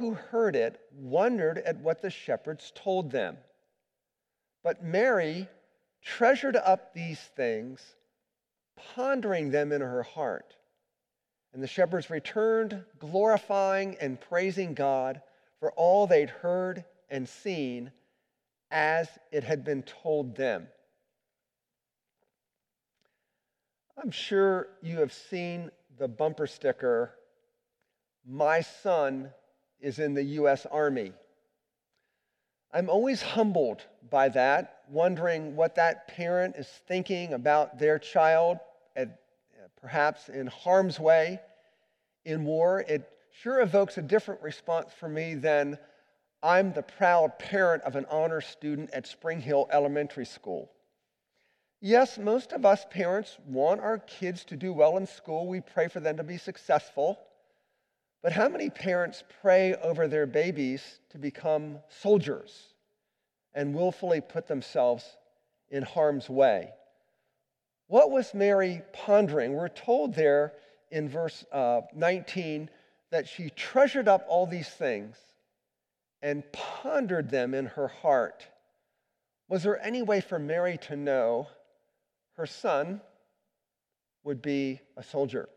who heard it wondered at what the shepherds told them. But Mary treasured up these things, pondering them in her heart. And the shepherds returned, glorifying and praising God for all they'd heard and seen as it had been told them. I'm sure you have seen the bumper sticker, My son is in the U.S. Army. I'm always humbled by that, wondering what that parent is thinking about their child, at, uh, perhaps in harm's way in war. It sure evokes a different response for me than I'm the proud parent of an honor student at Spring Hill Elementary School. Yes, most of us parents want our kids to do well in school. We pray for them to be successful. But how many parents pray over their babies to become soldiers and willfully put themselves in harm's way? What was Mary pondering? We're told there in verse uh, 19 that she treasured up all these things and pondered them in her heart. Was there any way for Mary to know her son would be a soldier?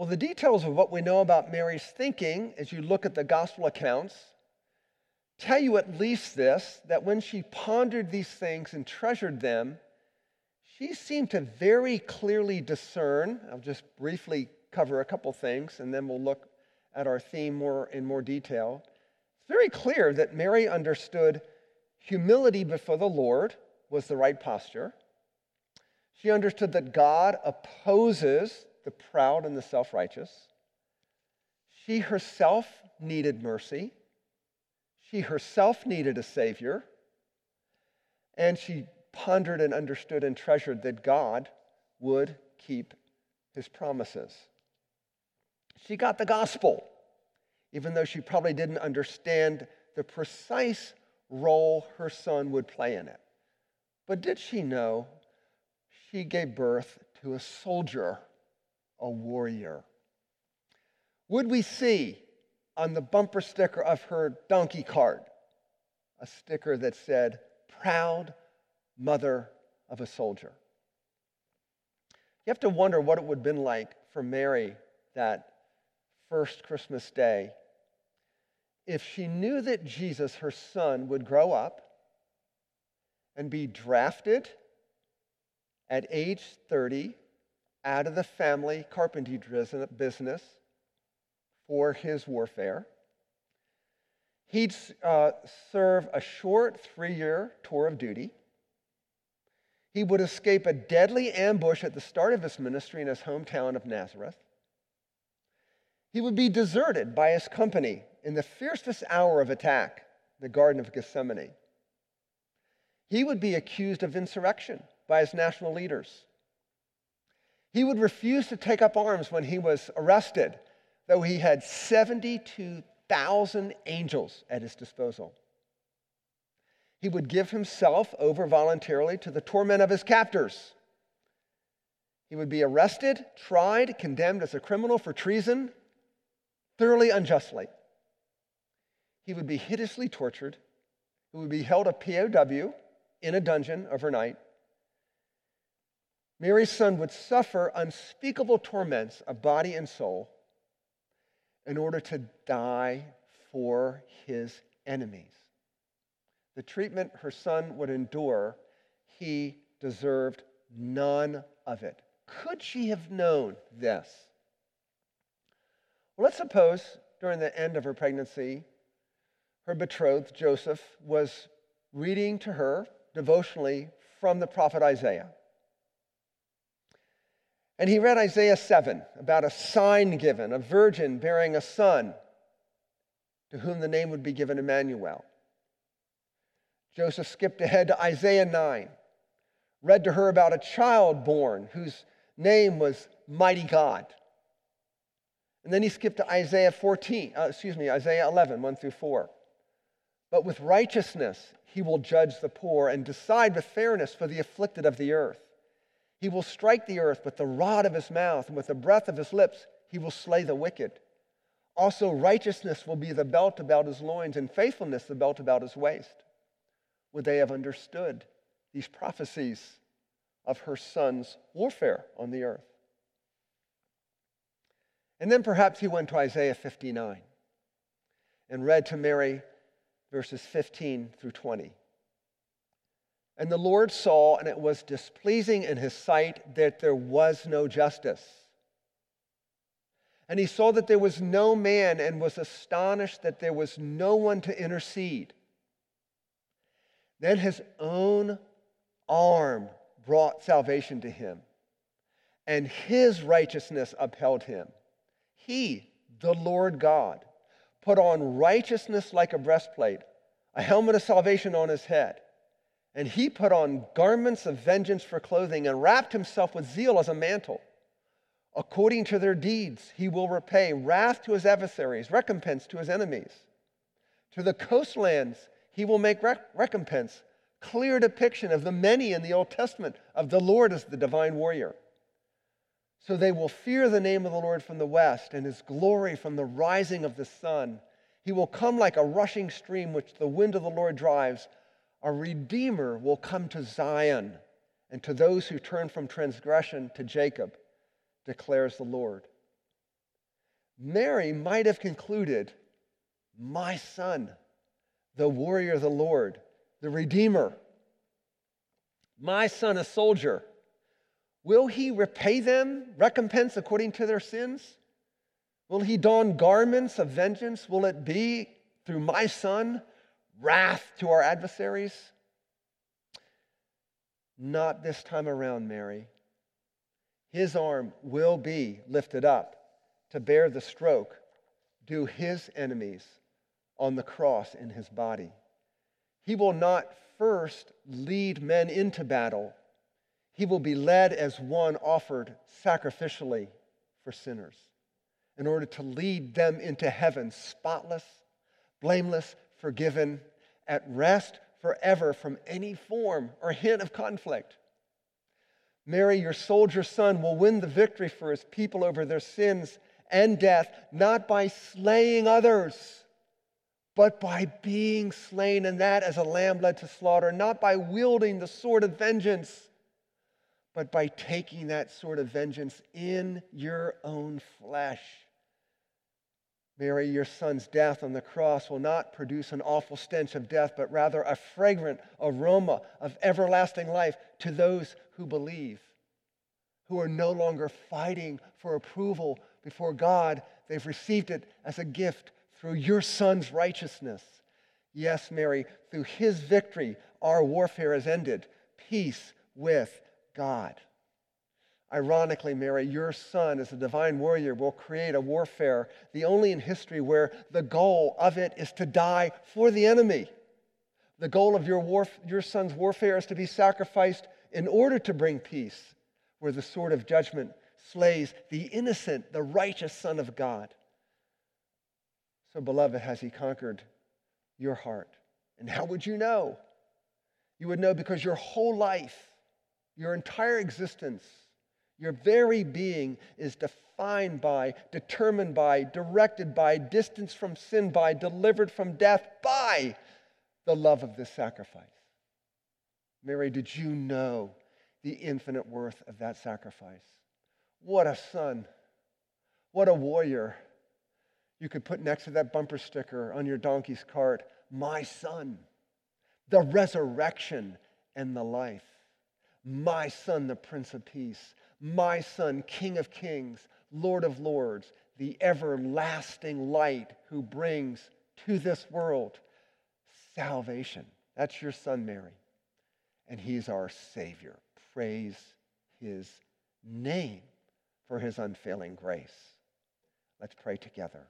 Well, the details of what we know about Mary's thinking as you look at the gospel accounts tell you at least this that when she pondered these things and treasured them, she seemed to very clearly discern. I'll just briefly cover a couple things and then we'll look at our theme more in more detail. It's very clear that Mary understood humility before the Lord was the right posture. She understood that God opposes the proud and the self righteous. She herself needed mercy. She herself needed a Savior. And she pondered and understood and treasured that God would keep his promises. She got the gospel, even though she probably didn't understand the precise role her son would play in it. But did she know she gave birth to a soldier a warrior. Would we see on the bumper sticker of her donkey cart a sticker that said, Proud mother of a soldier? You have to wonder what it would have been like for Mary that first Christmas day if she knew that Jesus, her son, would grow up and be drafted at age 30 out of the family carpentry business for his warfare. He'd uh, serve a short three year tour of duty. He would escape a deadly ambush at the start of his ministry in his hometown of Nazareth. He would be deserted by his company in the fiercest hour of attack, the Garden of Gethsemane. He would be accused of insurrection by his national leaders. He would refuse to take up arms when he was arrested, though he had 72,000 angels at his disposal. He would give himself over voluntarily to the torment of his captors. He would be arrested, tried, condemned as a criminal for treason, thoroughly unjustly. He would be hideously tortured. He would be held a POW in a dungeon overnight Mary's son would suffer unspeakable torments of body and soul in order to die for his enemies. The treatment her son would endure, he deserved none of it. Could she have known this? Well, let's suppose during the end of her pregnancy, her betrothed, Joseph, was reading to her devotionally from the prophet Isaiah. And he read Isaiah 7 about a sign given, a virgin bearing a son, to whom the name would be given Emmanuel. Joseph skipped ahead to Isaiah 9, read to her about a child born whose name was Mighty God. And then he skipped to Isaiah 14, uh, excuse me, Isaiah 11, 1 through 4. But with righteousness he will judge the poor and decide with fairness for the afflicted of the earth. He will strike the earth with the rod of his mouth, and with the breath of his lips, he will slay the wicked. Also, righteousness will be the belt about his loins, and faithfulness the belt about his waist. Would they have understood these prophecies of her son's warfare on the earth? And then perhaps he went to Isaiah 59 and read to Mary verses 15 through 20. And the Lord saw, and it was displeasing in his sight that there was no justice. And he saw that there was no man, and was astonished that there was no one to intercede. Then his own arm brought salvation to him, and his righteousness upheld him. He, the Lord God, put on righteousness like a breastplate, a helmet of salvation on his head. And he put on garments of vengeance for clothing and wrapped himself with zeal as a mantle. According to their deeds, he will repay wrath to his adversaries, recompense to his enemies. To the coastlands, he will make rec- recompense, clear depiction of the many in the Old Testament of the Lord as the divine warrior. So they will fear the name of the Lord from the west and his glory from the rising of the sun. He will come like a rushing stream which the wind of the Lord drives. A redeemer will come to Zion and to those who turn from transgression to Jacob, declares the Lord. Mary might have concluded, My son, the warrior of the Lord, the redeemer, my son, a soldier Will he repay them recompense according to their sins? Will he don garments of vengeance? Will it be through my son wrath to our adversaries? Not this time around, Mary. His arm will be lifted up to bear the stroke due his enemies on the cross in his body. He will not first lead men into battle he will be led as one offered sacrificially for sinners in order to lead them into heaven spotless, blameless, forgiven, at rest forever from any form or hint of conflict. Mary, your soldier son, will win the victory for his people over their sins and death, not by slaying others, but by being slain, and that as a lamb led to slaughter, not by wielding the sword of vengeance but by taking that sword of vengeance in your own flesh. Mary, your son's death on the cross will not produce an awful stench of death, but rather a fragrant aroma of everlasting life to those who believe, who are no longer fighting for approval before God. They've received it as a gift through your son's righteousness. Yes, Mary, through his victory, our warfare is ended. Peace with God. Ironically, Mary, your son, as a divine warrior, will create a warfare, the only in history where the goal of it is to die for the enemy. The goal of your, warf- your son's warfare is to be sacrificed in order to bring peace, where the sword of judgment slays the innocent, the righteous Son of God. So, beloved, has he conquered your heart? And how would you know? You would know because your whole life your entire existence, your very being is defined by, determined by, directed by, distanced from sin by, delivered from death by the love of this sacrifice. Mary, did you know the infinite worth of that sacrifice? What a son. What a warrior. You could put next to that bumper sticker on your donkey's cart, my son, the resurrection and the life. My son, the Prince of Peace. My son, King of Kings, Lord of Lords, the everlasting light who brings to this world salvation. That's your son, Mary. And he's our Savior. Praise his name for his unfailing grace. Let's pray together.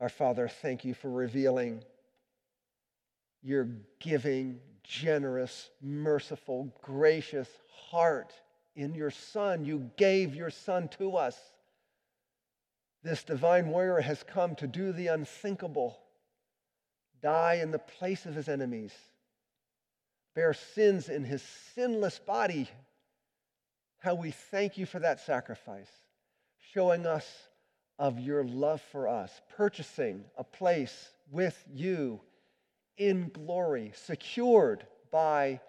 Our Father, thank you for revealing your giving, generous, merciful, gracious heart in your Son. You gave your Son to us. This divine warrior has come to do the unthinkable, die in the place of his enemies, bear sins in his sinless body. How we thank you for that sacrifice. showing us of your love for us, purchasing a place with you in glory, secured by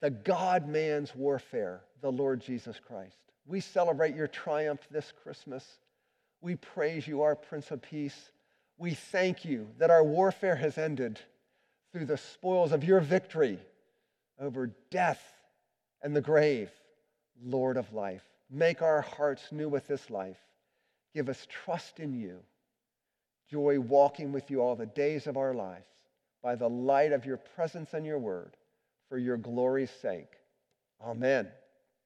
the God man's warfare, the Lord Jesus Christ. We celebrate your triumph this Christmas. We praise you, our Prince of Peace. We thank you that our warfare has ended through the spoils of your victory over death and the grave, Lord of life. Make our hearts new with this life. Give us trust in you, joy walking with you all the days of our lives by the light of your presence and your word for your glory's sake. Amen.